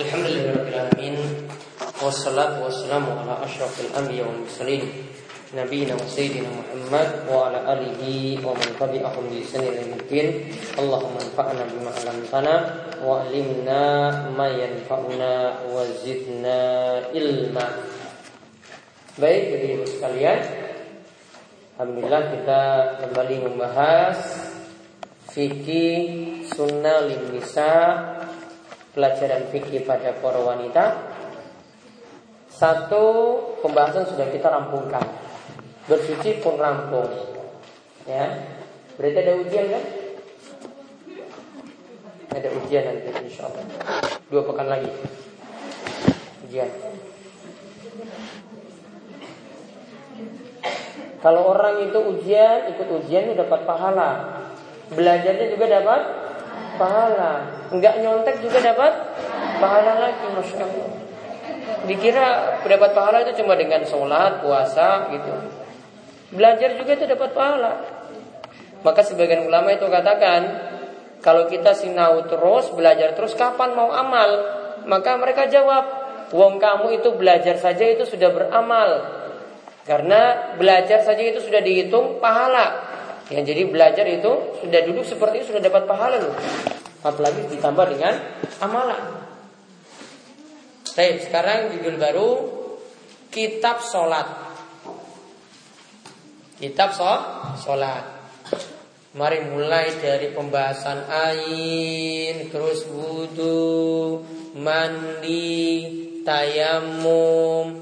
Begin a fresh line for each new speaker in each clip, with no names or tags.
Alhamdulillahirabbil Wassalatu wassalamu ala asyrafil anbiya wal mursalin Nabiina wa sayyidina Muhammad wa ala alihi wa man tabi'ahum bi ila yaumil Allahumma anfa'na bima 'allamtana wa 'allimna ma yanfa'una wa zidna. Baik, jadi alhamdulillah kita kembali membahas fikih sunnah lin nisa pelajaran fikih pada para wanita. Satu pembahasan sudah kita rampungkan. Bersuci pun rampung. Ya. Berarti ada ujian kan? Ada ujian nanti insya Allah. Dua pekan lagi. Ujian. Kalau orang itu ujian, ikut ujian itu dapat pahala. Belajarnya juga dapat pahala. Enggak nyontek juga dapat pahala lagi, masya Allah. Dikira dapat pahala itu cuma dengan sholat, puasa gitu. Belajar juga itu dapat pahala. Maka sebagian ulama itu katakan, kalau kita sinau terus, belajar terus, kapan mau amal? Maka mereka jawab, wong kamu itu belajar saja itu sudah beramal. Karena belajar saja itu sudah dihitung pahala. Yang jadi belajar itu sudah duduk seperti itu sudah dapat pahala loh. Apalagi ditambah dengan amalan. Baik, sekarang judul baru Kitab Sholat. Kitab Sholat. Mari mulai dari pembahasan ain, terus wudhu, mandi, tayamum,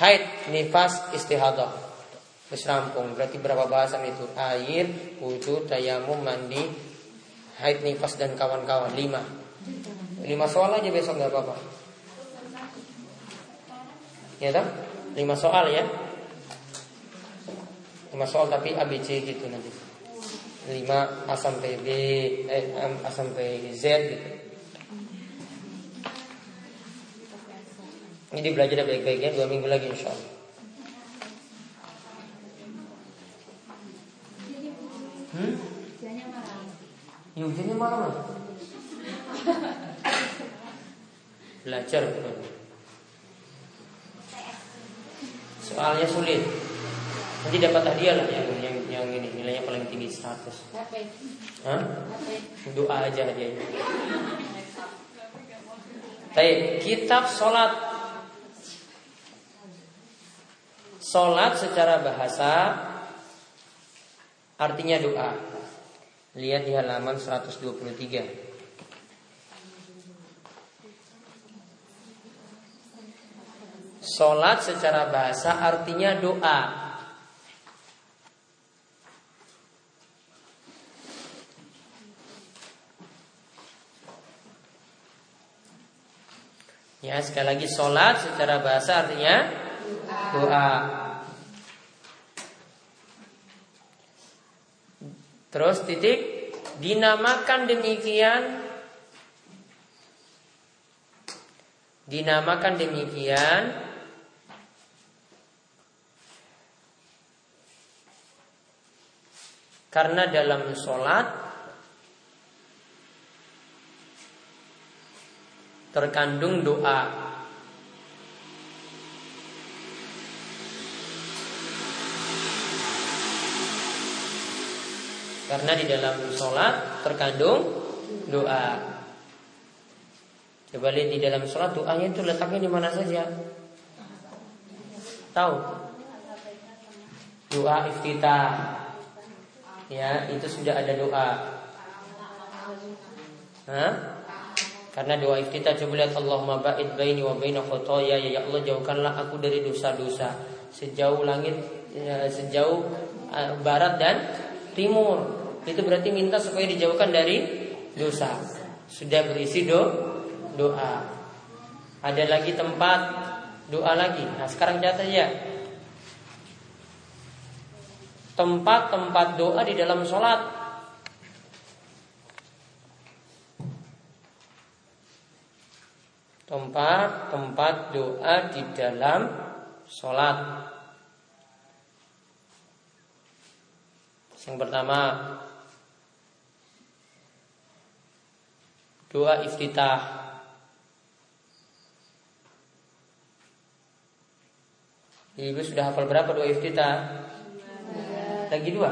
haid, nifas, istihadah. Terus. Berarti berapa bahasan itu? Air, wudhu, tayamum, mandi, haid, nifas dan kawan-kawan. Lima. Lima soal aja besok nggak apa-apa. Ya toh? Lima soal ya. Lima soal tapi ABC gitu nanti. Lima A sampai B, eh, A sampai Z gitu. Ini belajar baik-baiknya dua minggu lagi insya Allah. Hmm? Ya ujiannya malam. Belajar Soalnya sulit. Nanti dapat hadiah lah yang yang yang ini nilainya paling tinggi 100. Hah? Doa aja hadiahnya. Baik, kitab sholat Sholat secara bahasa artinya doa. Lihat di halaman 123. Sholat secara bahasa artinya doa. Ya sekali lagi sholat secara bahasa artinya doa. Terus titik dinamakan demikian dinamakan demikian Karena dalam sholat terkandung doa. Karena di dalam sholat terkandung doa. Coba lihat di dalam sholat doanya itu letaknya di mana saja. Tahu? Doa iftitah ya itu sudah ada doa. Hah? Karena doa iftitah coba lihat Allahumma ba'id baini wa baina khotoya ya, Allah jauhkanlah aku dari dosa-dosa sejauh langit ya, sejauh uh, barat dan timur. Itu berarti minta supaya dijauhkan dari dosa. Sudah berisi do doa. Ada lagi tempat doa lagi. Nah, sekarang catat ya tempat-tempat doa di dalam sholat. Tempat-tempat doa di dalam sholat. Yang pertama Doa iftitah Ibu sudah hafal berapa doa iftitah? Lagi dua?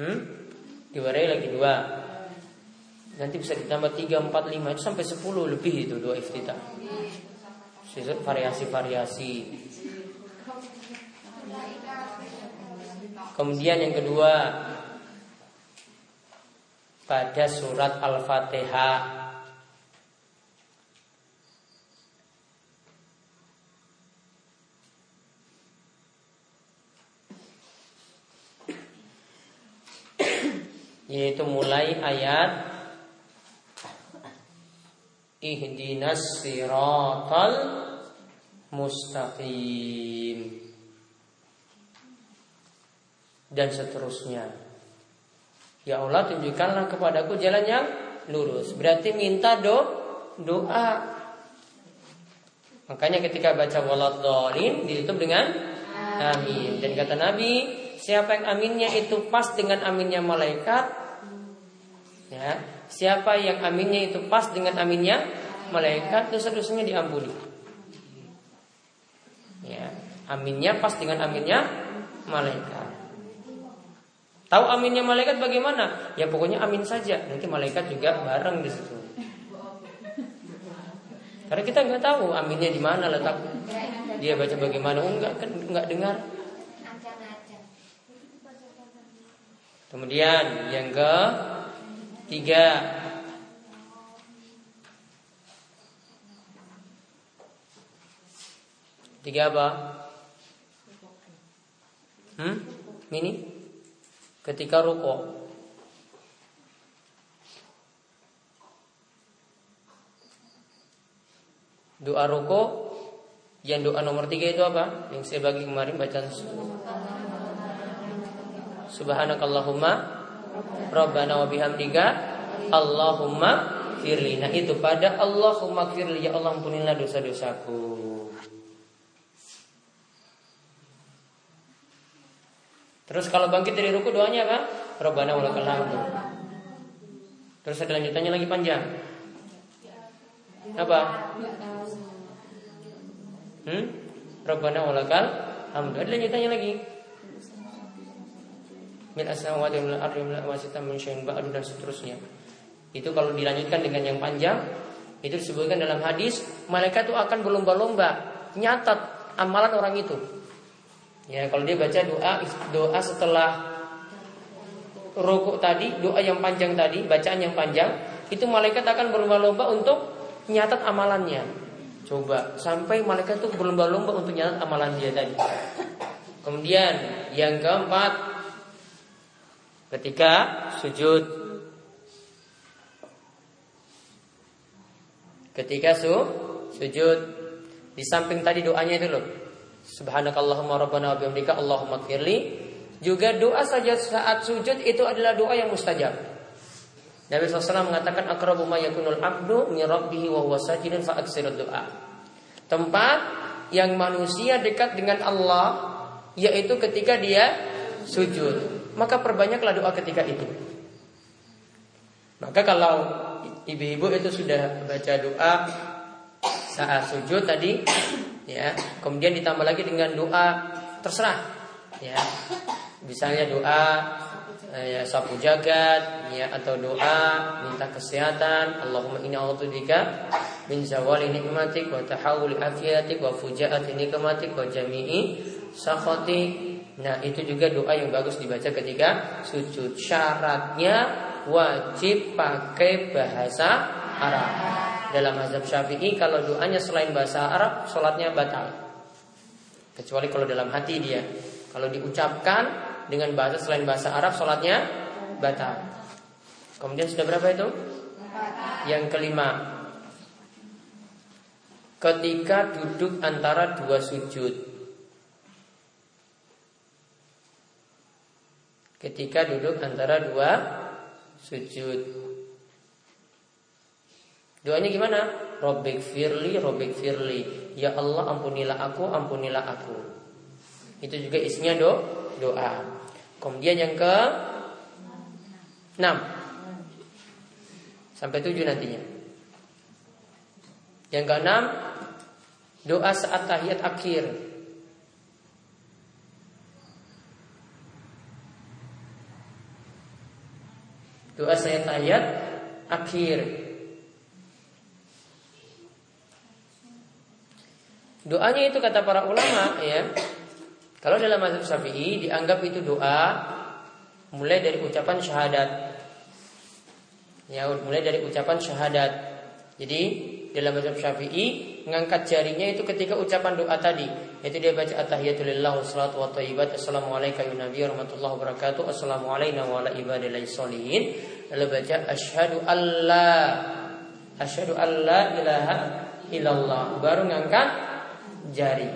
Hmm? Diwarai lagi dua Nanti bisa ditambah tiga, empat, lima Itu sampai sepuluh lebih itu doa iftitah Variasi-variasi Kemudian yang kedua pada surat Al-Fatihah yaitu mulai ayat ihdinas siratal mustaqim dan seterusnya. Ya Allah tunjukkanlah kepadaku jalan yang lurus. Berarti minta do doa. Makanya ketika baca waladhdallin ditutup dengan amin. Dan kata Nabi, siapa yang aminnya itu pas dengan aminnya malaikat, Ya, siapa yang aminnya itu pas dengan aminnya malaikat dosa-dosanya diampuni. Ya, aminnya pas dengan aminnya malaikat. Tahu aminnya malaikat bagaimana? Ya pokoknya amin saja. Nanti malaikat juga bareng di situ. Karena kita nggak tahu aminnya di mana letak. Dia baca bagaimana? Oh, enggak kan enggak dengar. Kemudian yang ke Tiga Tiga apa? Hmm? Ini Ketika ruko Doa ruko Yang doa nomor tiga itu apa? Yang saya bagi kemarin bacaan Subhanakallahumma Rabbana wa bihamdika Allahumma firli. Nah itu pada Allahumma firli ya Allah ampunilah dosa-dosaku. Terus kalau bangkit dari ruku doanya apa? Rabbana wa lakal hamdu. Terus ada lanjutannya lagi panjang. Apa? Hmm? Rabbana wa lakal hamdu. Ada lanjutannya lagi min asawati min ardi min wasita min syai'in ba'du dan seterusnya. Itu kalau dilanjutkan dengan yang panjang itu disebutkan dalam hadis malaikat itu akan berlomba-lomba nyatat amalan orang itu. Ya, kalau dia baca doa doa setelah rukuk tadi, doa yang panjang tadi, bacaan yang panjang, itu malaikat akan berlomba-lomba untuk nyatat amalannya. Coba sampai malaikat itu berlomba-lomba untuk nyatat amalan dia tadi. Kemudian yang keempat ketika sujud ketika su sujud di samping tadi doanya itu loh subhanakallahumma rabbana wa bihamdika allahumma firli juga doa saja saat sujud itu adalah doa yang mustajab Nabi SAW mengatakan akrabu ma yakunul abdu min rabbihi wa huwa sajidun fa doa. Tempat yang manusia dekat dengan Allah yaitu ketika dia sujud maka perbanyaklah doa ketika itu. Maka kalau ibu-ibu itu sudah baca doa saat sujud tadi, ya, kemudian ditambah lagi dengan doa terserah, ya, misalnya doa eh, ya sapu jagat, ya, atau doa minta kesehatan, Allahumma inna a'udzubika min zawali nikmatik wa tahawuli afiatik wa fujaati nikmatik wa jami'i sakhati. Nah itu juga doa yang bagus dibaca ketika sujud. Syaratnya wajib pakai bahasa Arab Dalam mazhab syafi'i kalau doanya selain bahasa Arab Sholatnya batal. Kecuali kalau dalam hati dia. Kalau diucapkan dengan bahasa selain bahasa Arab Sholatnya batal. Kemudian sudah berapa itu? Yang kelima. Ketika duduk antara dua sujud. Ketika duduk antara dua sujud. Doanya gimana? Robek firli, robek firli. Ya Allah ampunilah aku, ampunilah aku. Itu juga isinya do, doa. Kemudian yang ke enam sampai tujuh nantinya. Yang ke enam Doa saat tahiyat akhir. Doa saat tahiyat akhir. Doanya itu kata para ulama ya. Kalau dalam mazhab Syafi'i dianggap itu doa mulai dari ucapan syahadat. Ya, mulai dari ucapan syahadat. Jadi dalam mazhab Syafi'i mengangkat jarinya itu ketika ucapan doa tadi yaitu dia baca at-tahiyatulillah wassalatu wa thayyibat assalamu ya nabi warahmatullahi wabarakatuh assalamu alayna wa ala ibadillahi sholihin lalu baca asyhadu alla asyhadu alla ilaha illallah baru ngangkat jari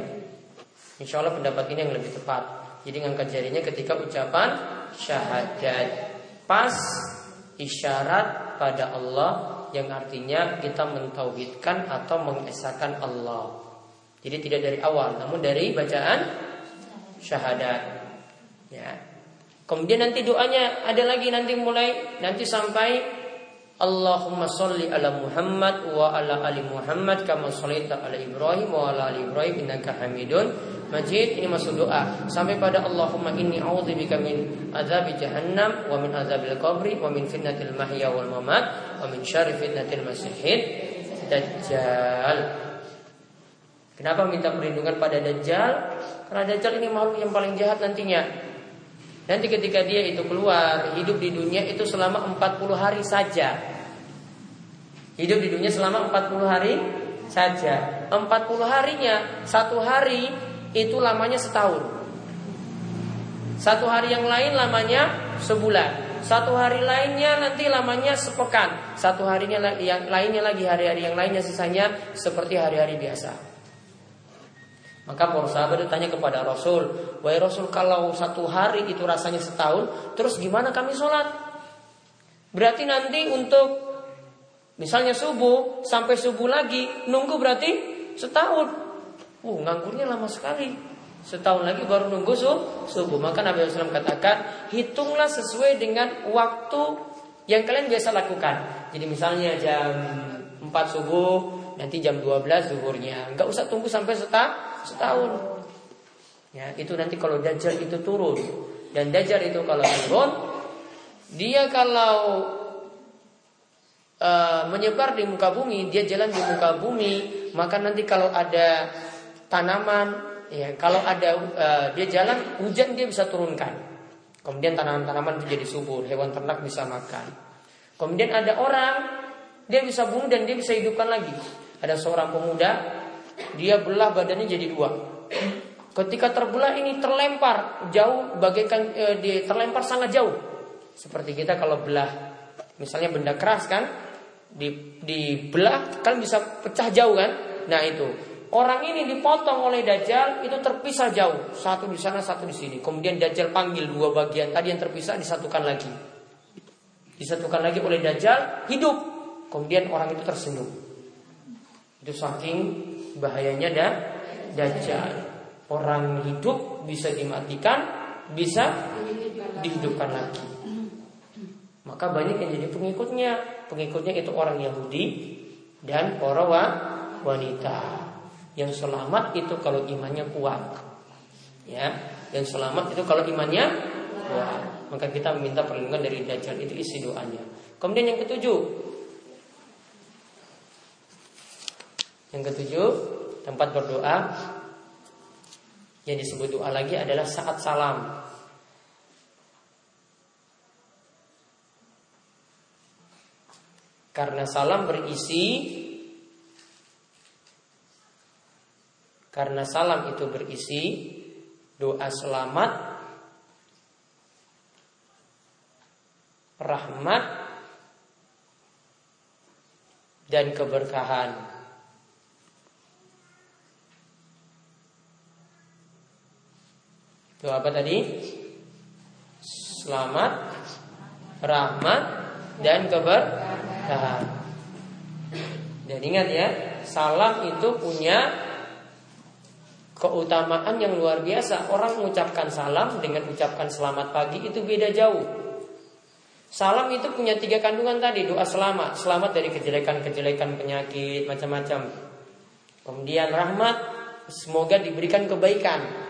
Insya Allah pendapat ini yang lebih tepat jadi ngangkat jarinya ketika ucapan syahadat pas isyarat pada Allah yang artinya kita mentauhidkan atau mengesahkan Allah. Jadi tidak dari awal, namun dari bacaan syahadat. Ya. Kemudian nanti doanya ada lagi nanti mulai nanti sampai Allahumma salli ala Muhammad wa ala ali Muhammad kama sallaita ala Ibrahim wa ala ali Ibrahim innaka Hamidun Majid ini masuk doa sampai pada Allahumma inni a'udzubika min azabi jahannam wa min azabil qabri wa min fitnatil mahya wal mamat wa min syarri fitnatil masihid dajjal Kenapa minta perlindungan pada dajjal? Karena dajjal ini makhluk yang paling jahat nantinya. Nanti ketika dia itu keluar Hidup di dunia itu selama 40 hari saja. Hidup di dunia selama 40 hari saja. 40 harinya Satu hari itu lamanya setahun. Satu hari yang lain lamanya sebulan. Satu hari lainnya nanti lamanya sepekan. Satu harinya yang lainnya lagi hari-hari yang lainnya sisanya Seperti hari-hari biasa maka para sahabat bertanya kepada Rasul, "Wahai Rasul, kalau satu hari itu rasanya setahun, terus gimana kami sholat?" Berarti nanti untuk misalnya subuh sampai subuh lagi nunggu berarti setahun. Uh, nganggurnya lama sekali. Setahun lagi baru nunggu subuh. Maka Nabi SAW katakan, hitunglah sesuai dengan waktu yang kalian biasa lakukan. Jadi misalnya jam 4 subuh, nanti jam 12 zuhurnya. Enggak usah tunggu sampai setahun setahun. Ya, itu nanti kalau Dajjal itu turun. Dan Dajjal itu kalau turun, dia kalau uh, menyebar di muka bumi, dia jalan di muka bumi, maka nanti kalau ada tanaman, ya kalau ada uh, dia jalan, hujan dia bisa turunkan. Kemudian tanaman-tanaman itu jadi subur, hewan ternak bisa makan. Kemudian ada orang, dia bisa bunuh dan dia bisa hidupkan lagi. Ada seorang pemuda dia belah badannya jadi dua. Ketika terbelah ini terlempar jauh bagaikan e, di terlempar sangat jauh. Seperti kita kalau belah misalnya benda keras kan di dibelah kan bisa pecah jauh kan? Nah itu orang ini dipotong oleh Dajjal itu terpisah jauh satu di sana satu di sini. Kemudian Dajjal panggil dua bagian tadi yang terpisah disatukan lagi. Disatukan lagi oleh Dajjal hidup. Kemudian orang itu tersenyum. Itu saking bahayanya dah dajjal. Orang hidup bisa dimatikan, bisa dihidupkan lagi. Maka banyak yang jadi pengikutnya. Pengikutnya itu orang Yahudi dan para wanita. Yang selamat itu kalau imannya kuat. Ya, yang selamat itu kalau imannya kuat. Maka kita meminta perlindungan dari dajjal itu isi doanya. Kemudian yang ketujuh, Yang ketujuh, tempat berdoa yang disebut doa lagi adalah saat salam. Karena salam berisi Karena salam itu berisi doa selamat, rahmat, dan keberkahan. Itu apa tadi? Selamat, rahmat, dan keberkahan. Dan ingat ya, salam itu punya keutamaan yang luar biasa. Orang mengucapkan salam dengan ucapkan selamat pagi itu beda jauh. Salam itu punya tiga kandungan tadi, doa selamat, selamat dari kejelekan-kejelekan penyakit macam-macam. Kemudian rahmat, semoga diberikan kebaikan.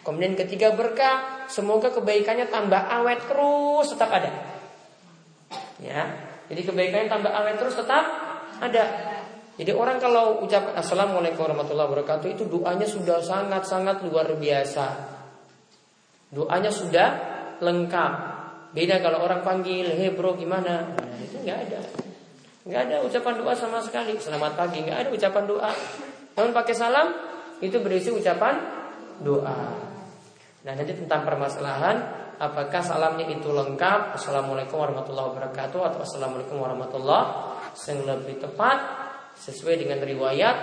Kemudian ketiga berkah, semoga kebaikannya tambah awet terus tetap ada. Ya, jadi kebaikannya tambah awet terus tetap ada. Jadi orang kalau ucap Assalamualaikum warahmatullahi wabarakatuh itu doanya sudah sangat-sangat luar biasa. Doanya sudah lengkap. Beda kalau orang panggil, hei bro gimana? Nah, itu nggak ada. Nggak ada ucapan doa sama sekali. Selamat pagi, nggak ada ucapan doa. Namun pakai salam itu berisi ucapan doa. Nah nanti tentang permasalahan apakah salamnya itu lengkap? Assalamualaikum warahmatullahi wabarakatuh atau Assalamualaikum warahmatullahi yang lebih tepat sesuai dengan riwayat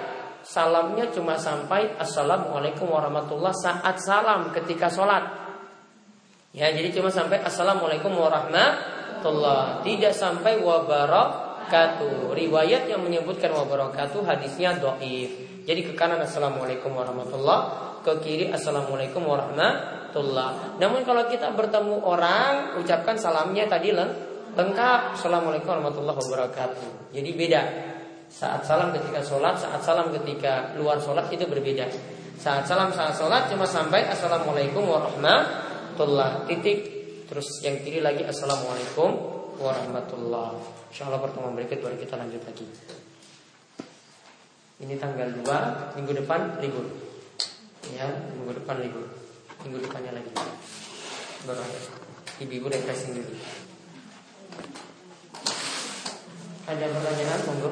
salamnya cuma sampai Assalamualaikum warahmatullahi saat salam ketika sholat. Ya jadi cuma sampai Assalamualaikum warahmatullahi tidak sampai wabarakatuh. Riwayat yang menyebutkan wabarakatuh hadisnya doif. Jadi ke kanan Assalamualaikum warahmatullah Ke kiri Assalamualaikum warahmatullah. Namun kalau kita bertemu orang Ucapkan salamnya tadi lengkap. Assalamualaikum warahmatullahi wabarakatuh. Jadi beda. Saat salam ketika sholat Saat salam ketika luar sholat itu berbeda. Saat salam saat sholat Cuma sampai Assalamualaikum warahmatullah. Titik. Terus yang kiri lagi Assalamualaikum warahmatullah. Insya Allah pertemuan berikut baru kita lanjut lagi. Ini tanggal 2 Minggu depan libur Ya minggu depan libur Minggu depannya lagi. Baru ada Ibu-ibu refreshing dulu. Ada pertanyaan monggo.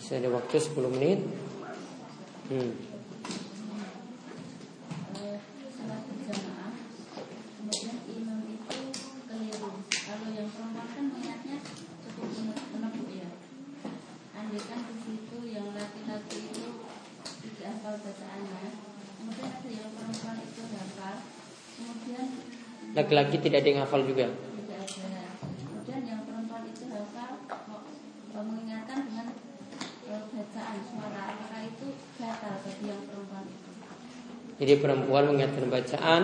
Saya ada waktu 10 menit. Hmm laki-laki tidak ada yang hafal juga.
Kemudian yang perempuan itu hafal mengingatkan dengan e, bacaan suara apakah itu batal bagi yang perempuan itu.
Jadi perempuan mengingatkan bacaan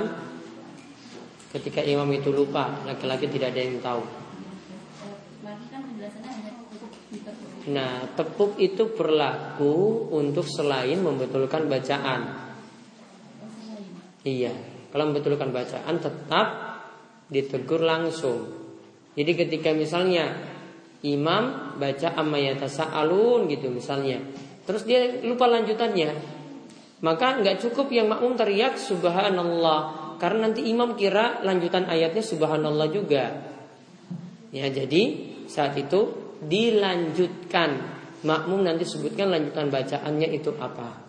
ketika imam itu lupa, laki-laki tidak ada yang tahu.
kan
Nah, tepuk itu berlaku untuk selain membetulkan bacaan.
Oh,
iya, kalau membetulkan bacaan tetap ditegur langsung. Jadi ketika misalnya imam baca amayata alun gitu misalnya, terus dia lupa lanjutannya, maka nggak cukup yang makmum teriak subhanallah karena nanti imam kira lanjutan ayatnya subhanallah juga. Ya jadi saat itu dilanjutkan makmum nanti sebutkan lanjutan bacaannya itu apa.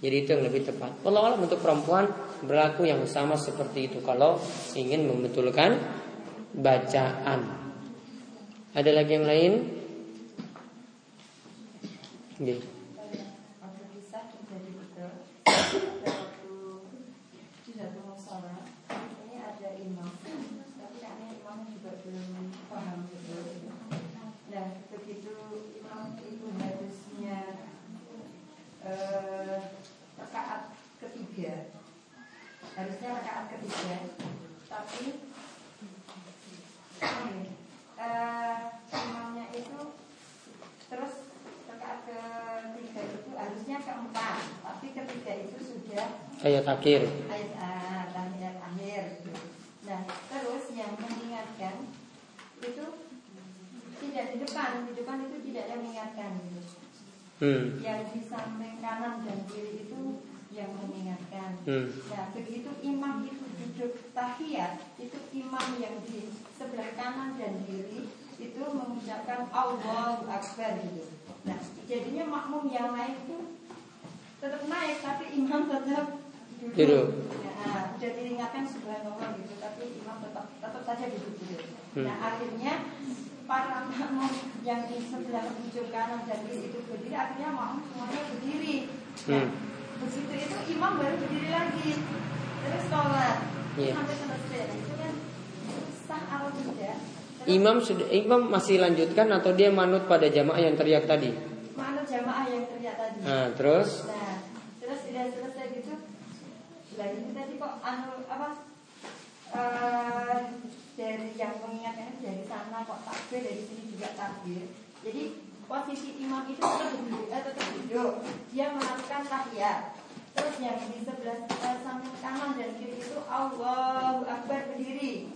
Jadi itu yang lebih tepat. Allah untuk perempuan berlaku yang sama seperti itu kalau ingin membetulkan bacaan. Ada lagi yang lain? Okay.
harusnya rakaat ketiga tapi ini uh, imamnya itu terus rakaat ketiga itu harusnya keempat tapi ketiga itu sudah
ayat akhir
ayat ayat akhir nah terus yang mengingatkan itu tidak di depan di depan itu tidak ada mengingatkan hmm. yang di samping kanan dan kiri itu yang mengingatkan. Hmm. Nah, begitu imam itu duduk tahiyat, itu imam yang di sebelah kanan dan kiri itu mengucapkan Allahu Akbar gitu. Nah, jadinya makmum yang lain itu tetap naik, tapi imam tetap duduk. Nah, jadi ingatkan subhanallah gitu, tapi imam tetap tetap saja duduk duduk. Hmm. Nah, akhirnya para makmum yang di sebelah ujung kanan dan kiri itu berdiri, akhirnya makmum semuanya berdiri. Nah, hmm begitu itu imam baru berdiri lagi terus sholat yeah. sampai selesai nah, itu kan sah atau tidak
Imam sudah imam masih lanjutkan atau dia manut pada jamaah yang teriak tadi?
Manut jamaah yang teriak tadi.
Nah, terus?
Nah, terus sudah selesai gitu. Lah ini tadi kok anu apa? Uh, dari yang takbir dari sini juga takbir. Jadi posisi imam itu tetap berdiri, eh, tetap duduk. Dia melakukan tahiyat. Terus yang di sebelah eh, samping kanan dan kiri itu Allahu Akbar berdiri.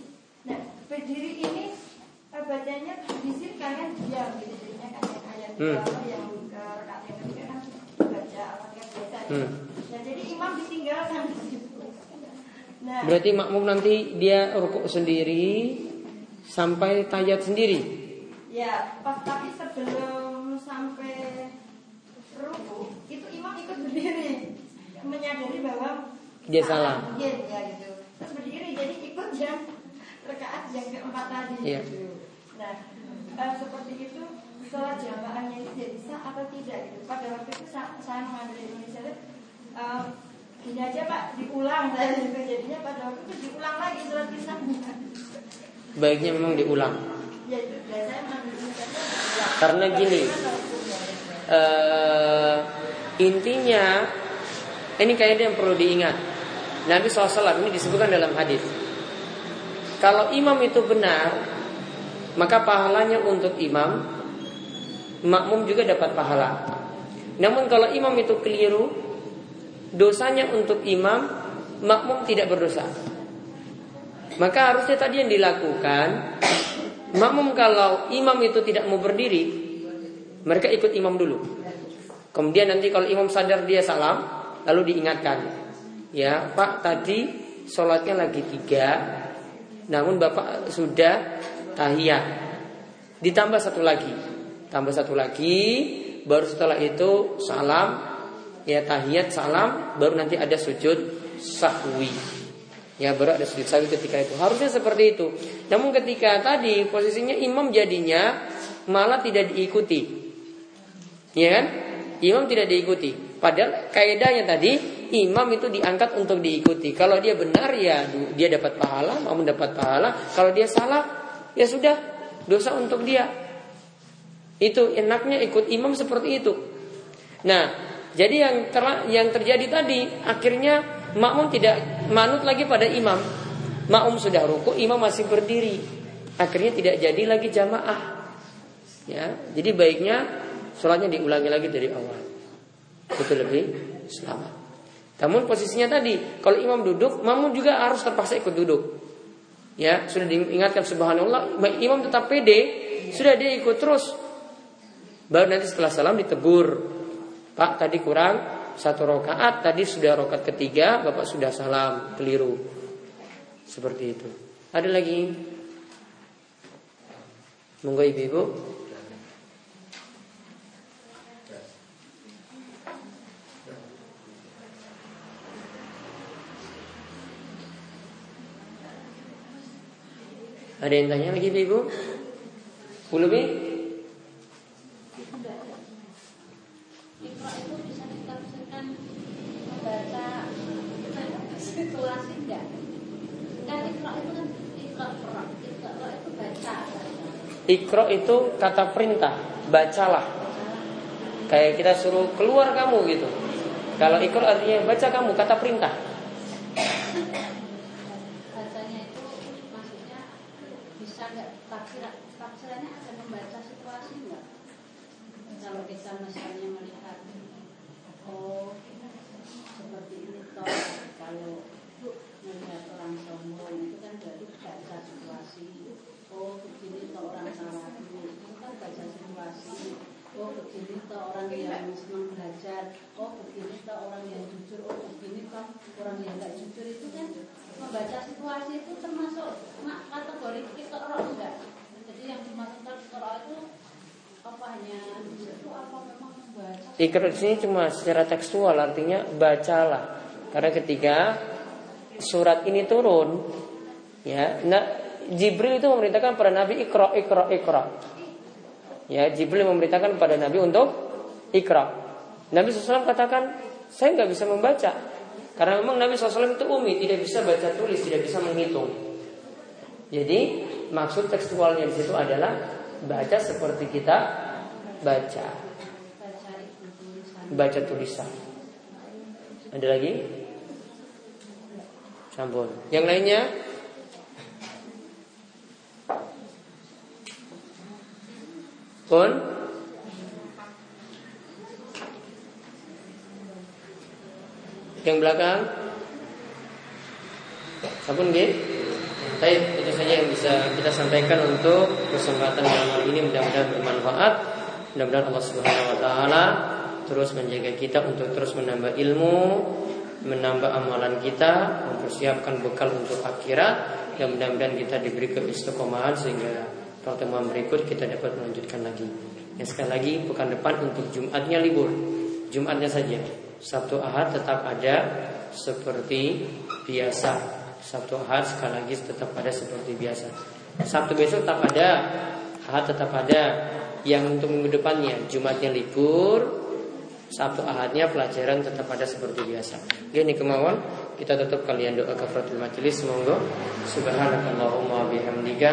Nah, berdiri ini eh, bacanya di sini kalian diam gitu. Jadinya kan yang ayat
Hmm.
yang ke rakaat yang ketiga kan baca al-fatihah biasa.
Hmm.
Jadi imam ditinggalkan di situ. Nah,
Berarti makmum nanti dia rukuk sendiri sampai tayat sendiri.
Ya, pas tapi sebelum sampai ruku itu imam ikut berdiri menyadari bahwa
Dia salah.
mungkin ya gitu. Terus berdiri jadi ikut yang rekaat yang keempat tadi.
Iya.
Gitu. Nah, eh, seperti itu sholat jamaahnya itu jadi sah atau tidak gitu. Pada waktu itu sa- saya mengambil di Gini aja pak diulang saya gitu. jadinya pada waktu itu diulang lagi sholat isya
Baiknya memang diulang.
ya dan diulang.
Karena gini, eh, intinya ini kayaknya yang perlu diingat. Nabi SAW ini disebutkan dalam hadis. Kalau imam itu benar, maka pahalanya untuk imam, makmum juga dapat pahala. Namun kalau imam itu keliru, dosanya untuk imam, makmum tidak berdosa. Maka harusnya tadi yang dilakukan, makmum kalau imam itu tidak mau berdiri, mereka ikut imam dulu. Kemudian nanti kalau imam sadar dia salam, lalu diingatkan. Ya, Pak tadi sholatnya lagi tiga, namun Bapak sudah tahiyat. Ditambah satu lagi, tambah satu lagi, baru setelah itu salam, ya tahiyat salam, baru nanti ada sujud sahwi. Ya baru ada sujud sahwi ketika itu. Harusnya seperti itu. Namun ketika tadi posisinya imam jadinya malah tidak diikuti. Ya kan? Imam tidak diikuti. Padahal kaidahnya tadi imam itu diangkat untuk diikuti. Kalau dia benar ya dia dapat pahala, makmum dapat pahala. Kalau dia salah ya sudah dosa untuk dia. Itu enaknya ikut imam seperti itu. Nah, jadi yang ter- yang terjadi tadi akhirnya makmum tidak manut lagi pada imam. Makmum sudah ruku, imam masih berdiri. Akhirnya tidak jadi lagi jamaah. Ya, jadi baiknya sholatnya diulangi lagi dari awal. Itu lebih selamat. Namun posisinya tadi, kalau imam duduk, makmum juga harus terpaksa ikut duduk. Ya, sudah diingatkan subhanallah, imam tetap pede, sudah dia ikut terus. Baru nanti setelah salam ditegur. Pak tadi kurang satu rokaat, tadi sudah rokaat ketiga, bapak sudah salam, keliru. Seperti itu. Ada lagi? Monggo ibu-ibu. Ada yang tanya lagi ibu? Sepuluh lebih?
Iqra itu bisa ditafsirkan membaca situasi enggak? Kan Iqra itu kan Iqra Iqra Iqra itu baca
Ikro itu kata perintah, bacalah. Kayak kita suruh keluar kamu gitu. Kalau ikro artinya baca kamu, kata perintah.
Bacanya itu maksudnya bisa enggak tafsiran tafsirannya akan membaca situasi enggak? Kalau kita misalnya melihat oh seperti ini toh kalau melihat orang sombong itu kan berarti baca situasi oh begini toh orang salah itu kan baca situasi oh begini toh orang yang senang belajar. Oh begini toh orang yang jujur. Oh begini toh orang yang nggak jujur. Itu kan membaca situasi itu termasuk mak kategori kita orang enggak? Jadi yang dimaksud orang itu apa? Hanya di situ apa? Memang membaca?
Ikro di sini cuma secara tekstual artinya bacalah. Karena ketika surat ini turun, ya, nah Jibril itu memerintahkan pada Nabi ikro, ikro, ikro. Ya, Jibril memerintahkan pada Nabi untuk ikro. Nabi SAW katakan, saya nggak bisa membaca. Karena memang Nabi SAW itu umi, tidak bisa baca tulis, tidak bisa menghitung. Jadi maksud tekstualnya di situ adalah baca seperti kita baca, baca tulisan. Ada lagi? Sampun. Yang lainnya? Un Yang belakang? Sabun G Baik, itu saja yang bisa kita sampaikan untuk kesempatan malam ini. Mudah-mudahan bermanfaat. Mudah-mudahan Allah Subhanahu wa taala terus menjaga kita untuk terus menambah ilmu, menambah amalan kita, mempersiapkan bekal untuk akhirat. Dan mudah-mudahan kita diberi keistiqomahan sehingga pertemuan berikut kita dapat melanjutkan lagi. Yang sekali lagi pekan depan untuk Jumatnya libur. Jumatnya saja. Sabtu Ahad tetap ada seperti biasa. Sabtu Ahad sekali lagi tetap ada seperti biasa. Sabtu besok tetap ada, Ahad tetap ada. Yang untuk minggu depannya Jumatnya libur, Sabtu Ahadnya pelajaran tetap ada seperti biasa. Gini kemauan kita tutup kalian doa kafaratul majelis semoga subhanakallahumma bihamdika